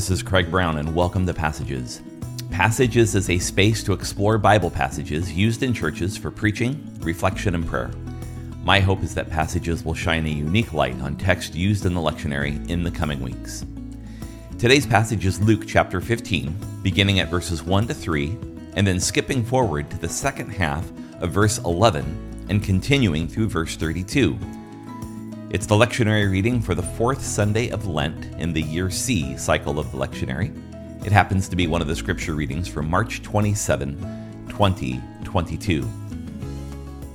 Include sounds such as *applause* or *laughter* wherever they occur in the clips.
this is Craig Brown, and welcome to Passages. Passages is a space to explore Bible passages used in churches for preaching, reflection, and prayer. My hope is that Passages will shine a unique light on text used in the lectionary in the coming weeks. Today's passage is Luke chapter 15, beginning at verses 1 to 3, and then skipping forward to the second half of verse 11 and continuing through verse 32. It's the lectionary reading for the fourth Sunday of Lent in the Year C cycle of the lectionary. It happens to be one of the scripture readings from March 27, 2022.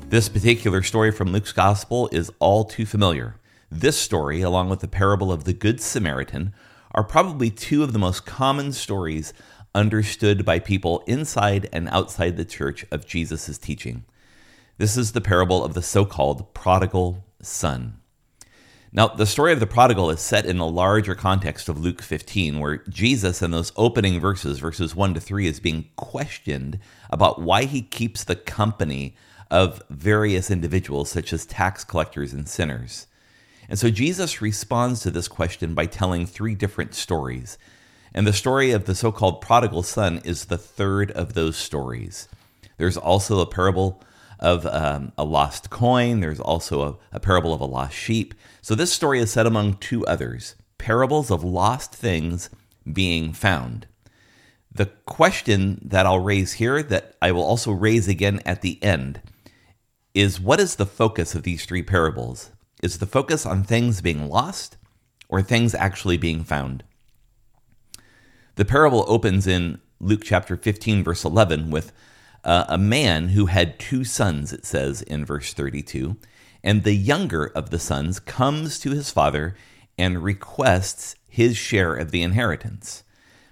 This particular story from Luke's Gospel is all too familiar. This story, along with the parable of the Good Samaritan, are probably two of the most common stories understood by people inside and outside the church of Jesus' teaching. This is the parable of the so called prodigal son. Now, the story of the prodigal is set in the larger context of Luke 15, where Jesus, in those opening verses, verses 1 to 3, is being questioned about why he keeps the company of various individuals, such as tax collectors and sinners. And so Jesus responds to this question by telling three different stories. And the story of the so called prodigal son is the third of those stories. There's also a parable of um, a lost coin. There's also a, a parable of a lost sheep. So this story is set among two others parables of lost things being found. The question that I'll raise here, that I will also raise again at the end, is what is the focus of these three parables? Is the focus on things being lost or things actually being found? The parable opens in Luke chapter 15, verse 11, with uh, a man who had two sons, it says in verse 32. And the younger of the sons comes to his father and requests his share of the inheritance.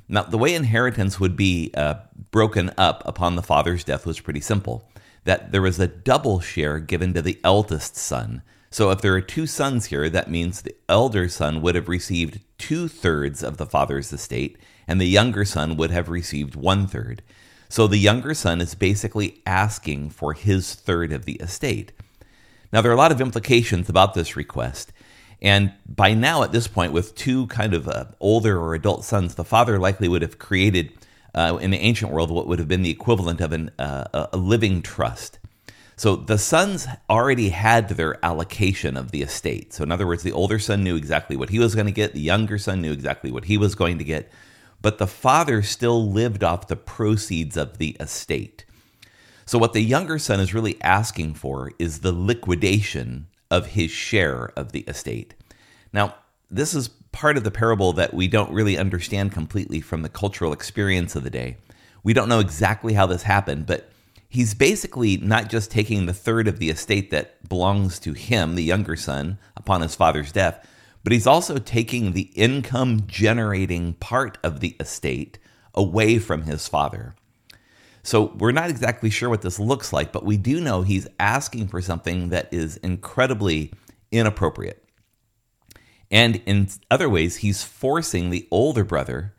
Now, the way inheritance would be uh, broken up upon the father's death was pretty simple that there was a double share given to the eldest son. So, if there are two sons here, that means the elder son would have received two thirds of the father's estate, and the younger son would have received one third. So the younger son is basically asking for his third of the estate. Now, there are a lot of implications about this request. And by now, at this point, with two kind of uh, older or adult sons, the father likely would have created, uh, in the ancient world, what would have been the equivalent of an, uh, a living trust. So the sons already had their allocation of the estate. So, in other words, the older son knew exactly what he was going to get, the younger son knew exactly what he was going to get but the father still lived off the proceeds of the estate. So, what the younger son is really asking for is the liquidation of his share of the estate. Now, this is part of the parable that we don't really understand completely from the cultural experience of the day. We don't know exactly how this happened, but he's basically not just taking the third of the estate that belongs to him, the younger son, upon his father's death, but he's also taking the income generating part of the estate away from his father. So we're not exactly sure what this looks like, but we do know he's asking for something that is incredibly inappropriate. And in other ways, he's forcing the older brother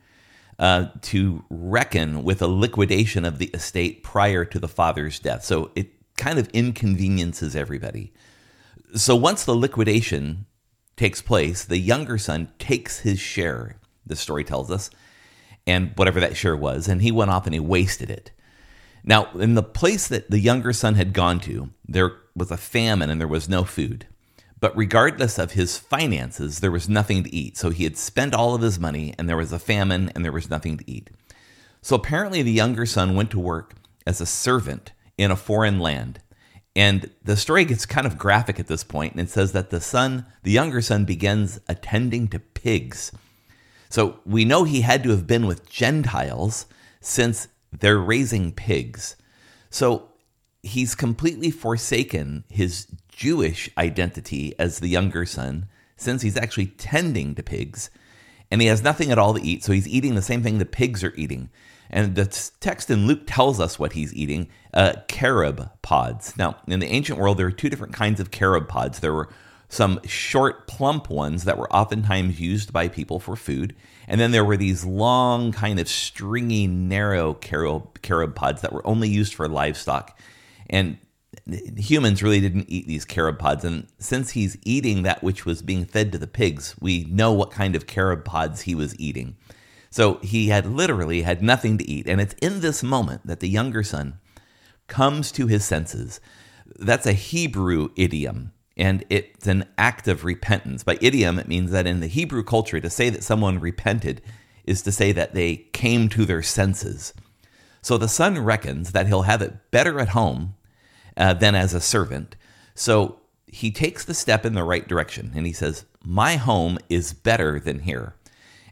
uh, to reckon with a liquidation of the estate prior to the father's death. So it kind of inconveniences everybody. So once the liquidation takes place, the younger son takes his share, the story tells us, and whatever that share was, and he went off and he wasted it. Now, in the place that the younger son had gone to, there was a famine and there was no food. But regardless of his finances, there was nothing to eat. So he had spent all of his money and there was a famine and there was nothing to eat. So apparently, the younger son went to work as a servant in a foreign land. And the story gets kind of graphic at this point, and it says that the son, the younger son, begins attending to pigs. So we know he had to have been with Gentiles since they're raising pigs. So he's completely forsaken his Jewish identity as the younger son since he's actually tending to pigs and he has nothing at all to eat. So he's eating the same thing the pigs are eating. And the text in Luke tells us what he's eating uh, carob pods. Now, in the ancient world, there were two different kinds of carob pods. There were some short, plump ones that were oftentimes used by people for food. And then there were these long, kind of stringy, narrow carob, carob pods that were only used for livestock. And humans really didn't eat these carob pods. And since he's eating that which was being fed to the pigs, we know what kind of carob pods he was eating. So he had literally had nothing to eat. And it's in this moment that the younger son comes to his senses. That's a Hebrew idiom, and it's an act of repentance. By idiom, it means that in the Hebrew culture, to say that someone repented is to say that they came to their senses. So the son reckons that he'll have it better at home uh, than as a servant. So he takes the step in the right direction and he says, My home is better than here.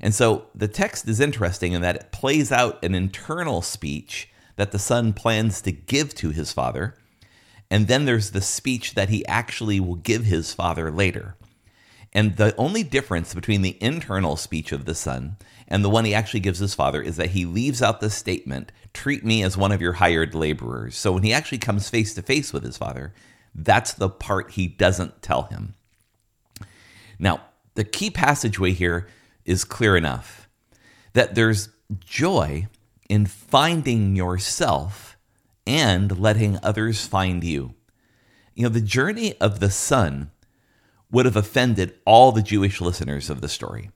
And so the text is interesting in that it plays out an internal speech that the son plans to give to his father. And then there's the speech that he actually will give his father later. And the only difference between the internal speech of the son and the one he actually gives his father is that he leaves out the statement, treat me as one of your hired laborers. So when he actually comes face to face with his father, that's the part he doesn't tell him. Now, the key passageway here is clear enough that there's joy in finding yourself and letting others find you. You know, the journey of the son would have offended all the Jewish listeners of the story.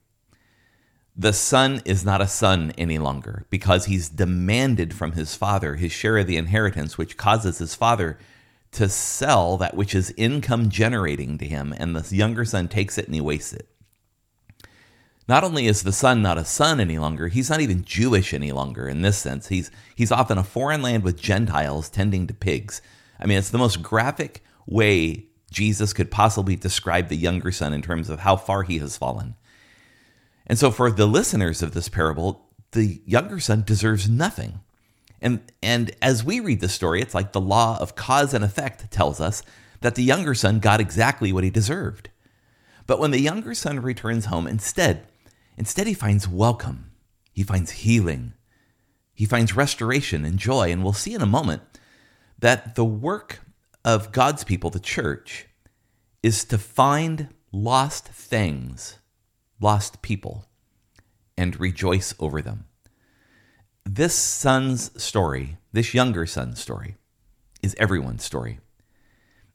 The son is not a son any longer because he's demanded from his father his share of the inheritance, which causes his father to sell that which is income generating to him, and the younger son takes it and he wastes it. Not only is the son not a son any longer, he's not even Jewish any longer in this sense. He's he's off in a foreign land with Gentiles tending to pigs. I mean, it's the most graphic way Jesus could possibly describe the younger son in terms of how far he has fallen. And so for the listeners of this parable, the younger son deserves nothing. And and as we read the story, it's like the law of cause and effect tells us that the younger son got exactly what he deserved. But when the younger son returns home, instead, instead he finds welcome. He finds healing. He finds restoration and joy. And we'll see in a moment that the work of God's people, the church, is to find lost things, lost people, and rejoice over them this son's story, this younger son's story, is everyone's story.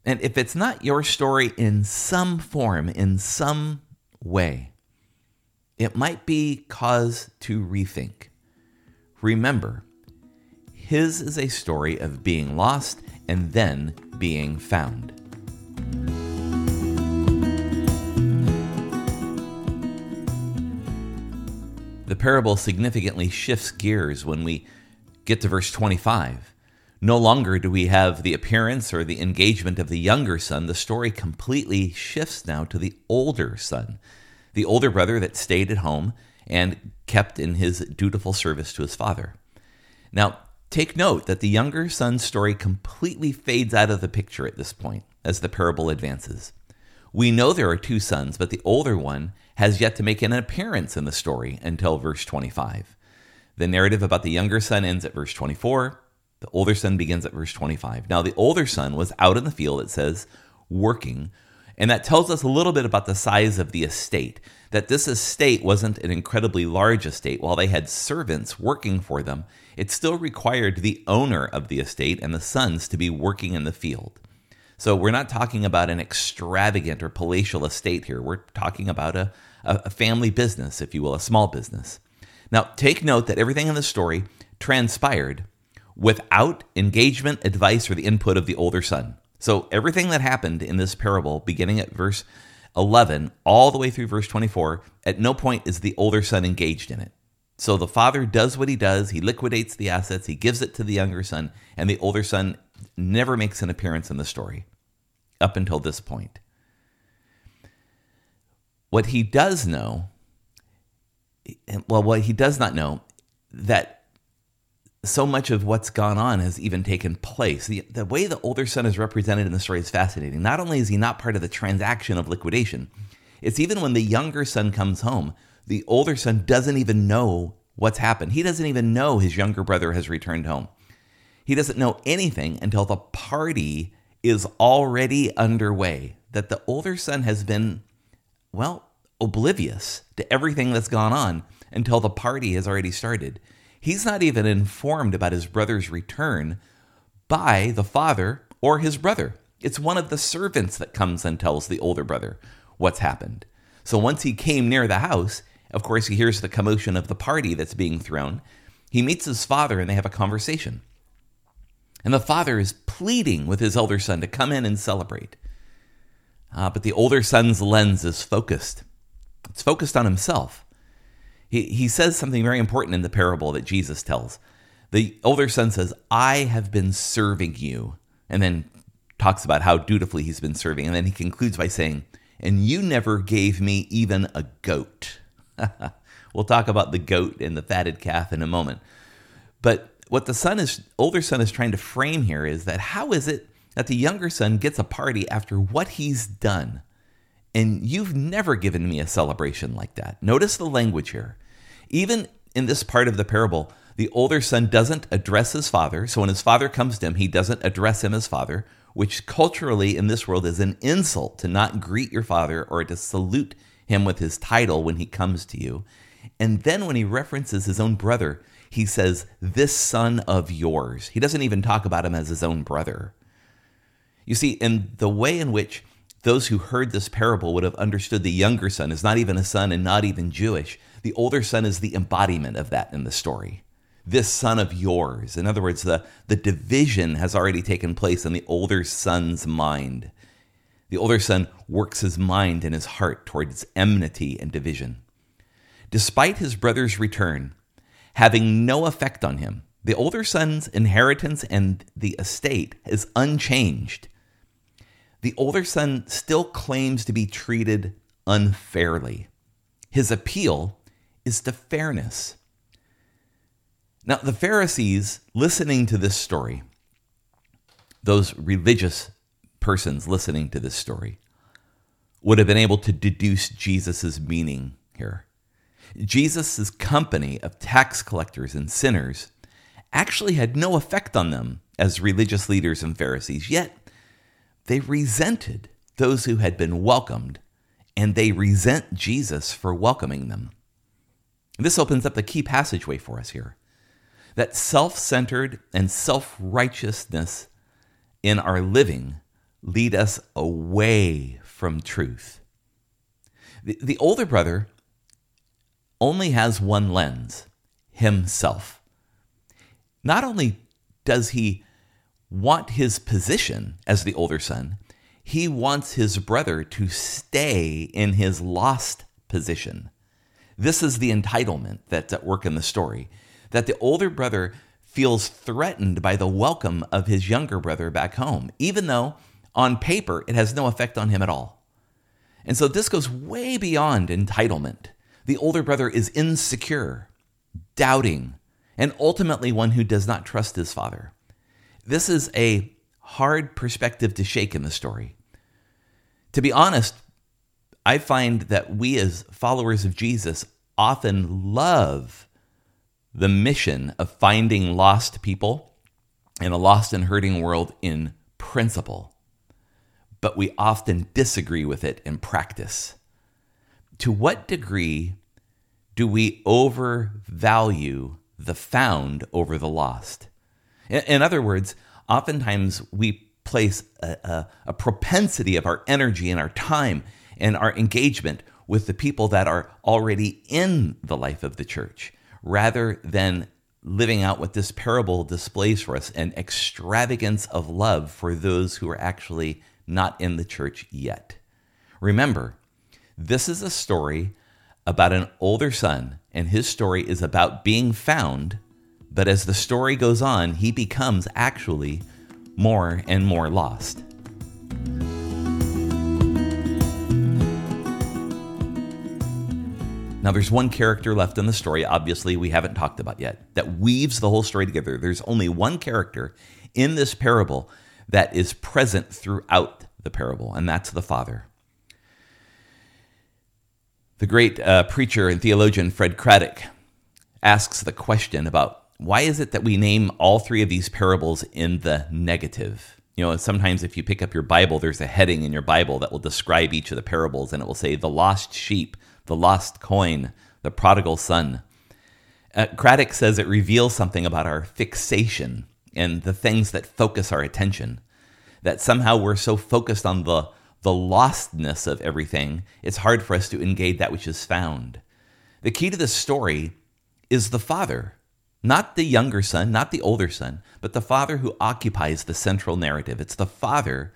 And if it's not your story in some form, in some way, it might be cause to rethink. Remember, his is a story of being lost and then being found. The parable significantly shifts gears when we get to verse 25. No longer do we have the appearance or the engagement of the younger son. The story completely shifts now to the older son, the older brother that stayed at home and kept in his dutiful service to his father. Now, take note that the younger son's story completely fades out of the picture at this point as the parable advances. We know there are two sons, but the older one has yet to make an appearance in the story until verse 25. The narrative about the younger son ends at verse 24. The older son begins at verse 25. Now, the older son was out in the field, it says, working. And that tells us a little bit about the size of the estate. That this estate wasn't an incredibly large estate. While they had servants working for them, it still required the owner of the estate and the sons to be working in the field. So we're not talking about an extravagant or palatial estate here. We're talking about a, a family business, if you will, a small business. Now, take note that everything in the story transpired without engagement, advice, or the input of the older son. So everything that happened in this parable, beginning at verse 11 all the way through verse 24, at no point is the older son engaged in it. So the father does what he does, he liquidates the assets, he gives it to the younger son, and the older son never makes an appearance in the story up until this point. What he does know, well, what he does not know, that so much of what's gone on has even taken place. The, the way the older son is represented in the story is fascinating. Not only is he not part of the transaction of liquidation, it's even when the younger son comes home, the older son doesn't even know what's happened. He doesn't even know his younger brother has returned home. He doesn't know anything until the party is already underway, that the older son has been, well, oblivious to everything that's gone on until the party has already started. He's not even informed about his brother's return by the father or his brother. It's one of the servants that comes and tells the older brother what's happened. So once he came near the house, of course, he hears the commotion of the party that's being thrown. He meets his father and they have a conversation. And the father is pleading with his elder son to come in and celebrate. Uh, but the older son's lens is focused, it's focused on himself. He, he says something very important in the parable that Jesus tells. The older son says, I have been serving you, and then talks about how dutifully he's been serving. And then he concludes by saying, And you never gave me even a goat. *laughs* we'll talk about the goat and the fatted calf in a moment. But what the son is older son is trying to frame here is that how is it that the younger son gets a party after what he's done? And you've never given me a celebration like that. Notice the language here. Even in this part of the parable, the older son doesn't address his father. So when his father comes to him, he doesn't address him as father, which culturally in this world is an insult to not greet your father or to salute him with his title when he comes to you. And then when he references his own brother, he says, This son of yours. He doesn't even talk about him as his own brother. You see, in the way in which those who heard this parable would have understood the younger son is not even a son and not even Jewish. The older son is the embodiment of that in the story. This son of yours. In other words, the, the division has already taken place in the older son's mind. The older son works his mind and his heart towards enmity and division. Despite his brother's return having no effect on him, the older son's inheritance and the estate is unchanged. The older son still claims to be treated unfairly. His appeal is to fairness. Now, the Pharisees listening to this story, those religious persons listening to this story, would have been able to deduce Jesus' meaning here. Jesus' company of tax collectors and sinners actually had no effect on them as religious leaders and Pharisees, yet they resented those who had been welcomed, and they resent Jesus for welcoming them. This opens up the key passageway for us here that self centered and self righteousness in our living lead us away from truth. The, the older brother only has one lens himself. Not only does he want his position as the older son, he wants his brother to stay in his lost position. This is the entitlement that's at work in the story that the older brother feels threatened by the welcome of his younger brother back home, even though on paper it has no effect on him at all. And so this goes way beyond entitlement. The older brother is insecure, doubting, and ultimately one who does not trust his father. This is a hard perspective to shake in the story. To be honest, I find that we as followers of Jesus often love the mission of finding lost people in a lost and hurting world in principle, but we often disagree with it in practice. To what degree do we overvalue the found over the lost? In other words, oftentimes we place a, a, a, propensity of our energy and our time and our engagement with the people that are already in the life of the church rather than living out what this parable displays for us an extravagance of love for those who are actually not in the church yet. Remember, this is a story about an older son, and his story is about being found. But as the story goes on, he becomes actually more and more lost. Now, there's one character left in the story, obviously, we haven't talked about yet, that weaves the whole story together. There's only one character in this parable that is present throughout the parable, and that's the Father. The great uh, preacher and theologian Fred Craddock asks the question about why is it that we name all three of these parables in the negative? You know, sometimes if you pick up your Bible, there's a heading in your Bible that will describe each of the parables, and it will say the lost sheep, the lost coin, the prodigal son. Uh, Craddock says it reveals something about our fixation and the things that focus our attention. That somehow we're so focused on the, the lostness of everything, it's hard for us to engage that which is found. The key to this story is the father, not the younger son, not the older son, but the father who occupies the central narrative. It's the father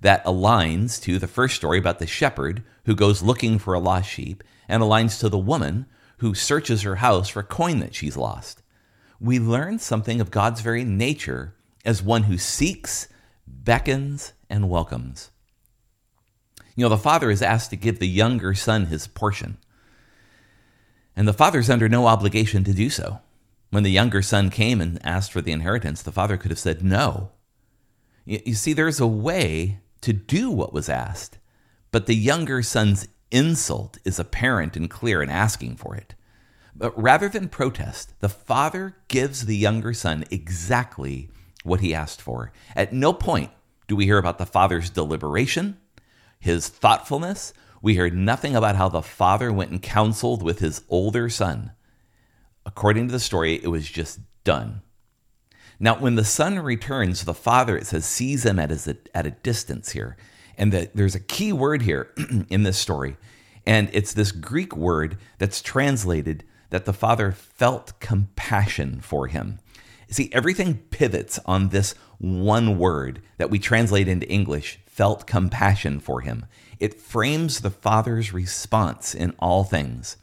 that aligns to the first story about the shepherd who goes looking for a lost sheep and aligns to the woman who searches her house for a coin that she's lost. We learn something of God's very nature as one who seeks, beckons, and welcomes. You know, the father is asked to give the younger son his portion. And the father's under no obligation to do so. When the younger son came and asked for the inheritance, the father could have said no. You, see, there's a way to do what was asked, but the younger son's insult is apparent and clear in asking for it. But rather than protest, the father gives the younger son exactly what he asked for. At no point do we hear about the father's deliberation, his thoughtfulness. We hear nothing about how the father went and counseled with his older son. According to the story, it was just done. Now, when the son returns, the father, it says, sees him at, his, at a distance here. And the, there's a key word here *clears throat* in this story. And it's this Greek word that's translated that the father felt compassion for him. See, everything pivots on this one word that we translate into English felt compassion for him. It frames the father's response in all things.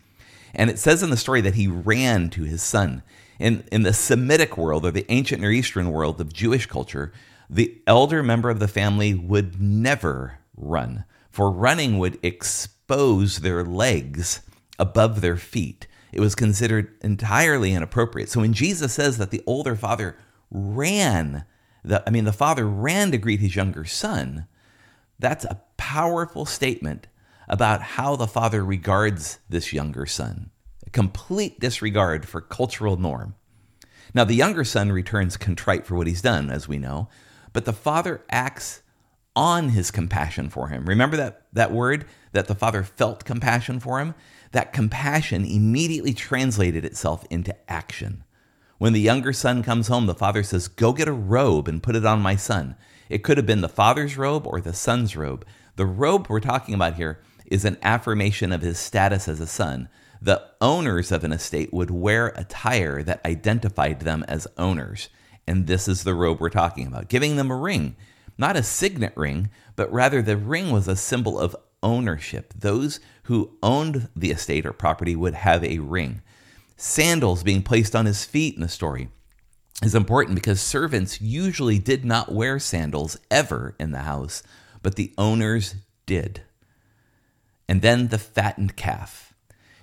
And it says in the story that he ran to his son. In, in the Semitic world or the ancient Near Eastern world of Jewish culture, the elder member of the family would never run, for running would expose their legs above their feet. It was considered entirely inappropriate. So when Jesus says that the older father ran, the, I mean, the father ran to greet his younger son, that's a powerful statement about how the father regards this younger son. A complete disregard for cultural norm. Now, the younger son returns contrite for what he's done, as we know, but the father acts on his compassion for him. Remember that, that word that the father felt compassion for him? That compassion immediately translated itself into action. When the younger son comes home, the father says, Go get a robe and put it on my son. It could have been the father's robe or the son's robe. The robe we're talking about here is an affirmation of his status as a son. The owners of an estate would wear attire that identified them as owners. And this is the robe we're talking about, giving them a ring, not a signet ring, but rather the ring was a symbol of ownership. Those who owned the estate or property would have a ring. Sandals being placed on his feet in the story is important because servants usually did not wear sandals ever in the house, but the owners did. And then the fattened calf.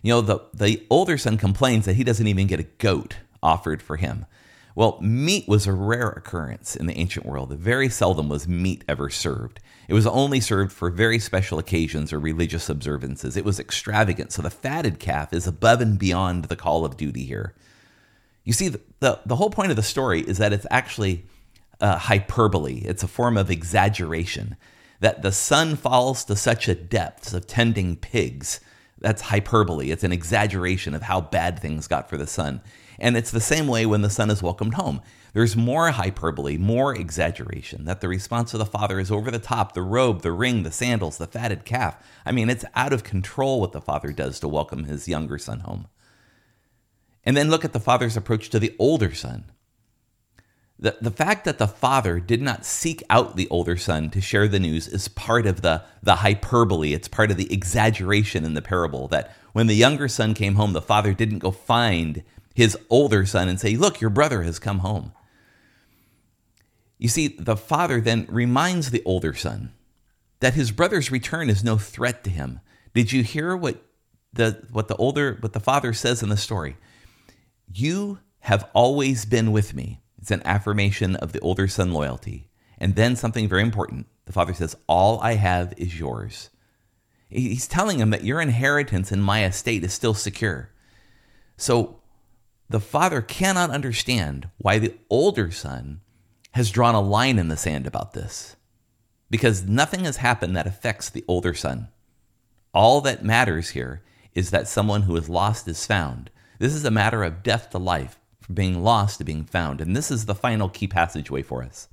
You know, the, the older son complains that he doesn't even get a goat offered for him. Well, meat was a rare occurrence in the ancient world. Very seldom was meat ever served. It was only served for very special occasions or religious observances. It was extravagant. So the fatted calf is above and beyond the call of duty here. You see, the, the, the whole point of the story is that it's actually uh, hyperbole, it's a form of exaggeration. That the son falls to such a depth of tending pigs. That's hyperbole. It's an exaggeration of how bad things got for the son. And it's the same way when the son is welcomed home. There's more hyperbole, more exaggeration, that the response of the father is over the top the robe, the ring, the sandals, the fatted calf. I mean, it's out of control what the father does to welcome his younger son home. And then look at the father's approach to the older son. The, the fact that the father did not seek out the older son to share the news is part of the, the hyperbole. It's part of the exaggeration in the parable that when the younger son came home, the father didn't go find his older son and say, Look, your brother has come home. You see, the father then reminds the older son that his brother's return is no threat to him. Did you hear what the what the older what the father says in the story? You have always been with me. It's an affirmation of the older son loyalty. And then something very important. The father says, All I have is yours. He's telling him that your inheritance in my estate is still secure. So the father cannot understand why the older son has drawn a line in the sand about this. Because nothing has happened that affects the older son. All that matters here is that someone who is lost is found. This is a matter of death to life, from being lost to being found. And this is the final key passageway for us.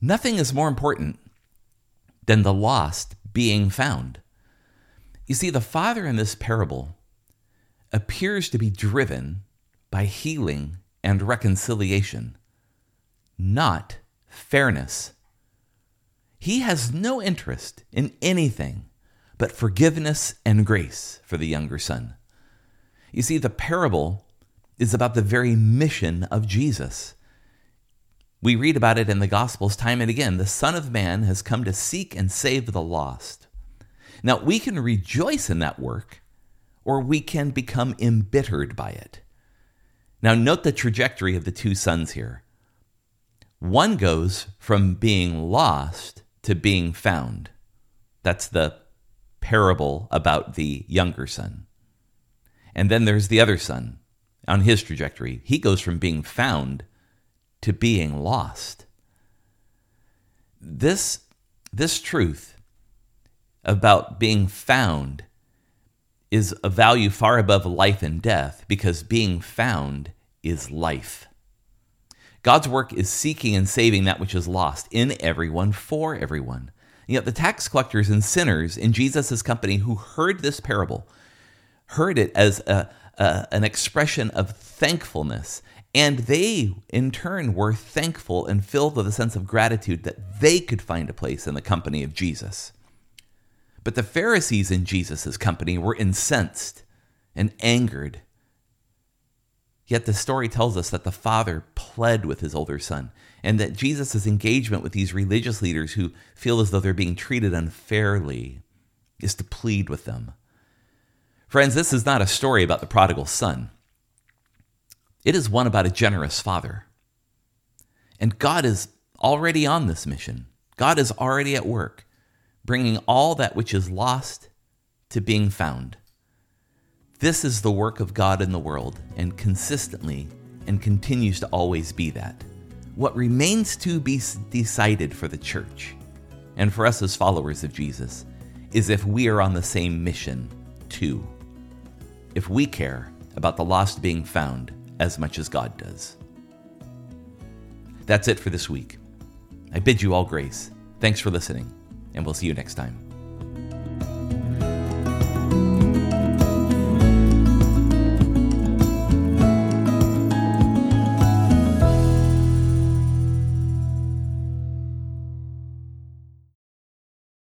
Nothing is more important than the lost being found. You see, the father in this parable appears to be driven by healing and reconciliation, not fairness. He has no interest in anything but forgiveness and grace for the younger son. You see, the parable is about the very mission of Jesus. We read about it in the Gospels time and again. The Son of Man has come to seek and save the lost. Now, we can rejoice in that work, or we can become embittered by it. Now, note the trajectory of the two sons here. One goes from being lost to being found. That's the parable about the younger son. And then there's the other son on his trajectory. He goes from being found to being lost. This, this truth about being found is a value far above life and death because being found is life. God's work is seeking and saving that which is lost in everyone for everyone. Yet the tax collectors and sinners in Jesus' company who heard this parable heard it as a, a, an expression of thankfulness. And they, in turn, were thankful and filled with a sense of gratitude that they could find a place in the company of Jesus. But the Pharisees in Jesus' company were incensed and angered. Yet the story tells us that the father pled with his older son, and that Jesus' engagement with these religious leaders who feel as though they're being treated unfairly is to plead with them. Friends, this is not a story about the prodigal son. It is one about a generous father. And God is already on this mission. God is already at work, bringing all that which is lost to being found. This is the work of God in the world, and consistently and continues to always be that. What remains to be decided for the church and for us as followers of Jesus is if we are on the same mission too if we care about the lost being found as much as God does. That's it for this week. I bid you all grace. Thanks for listening, and we'll see you next time.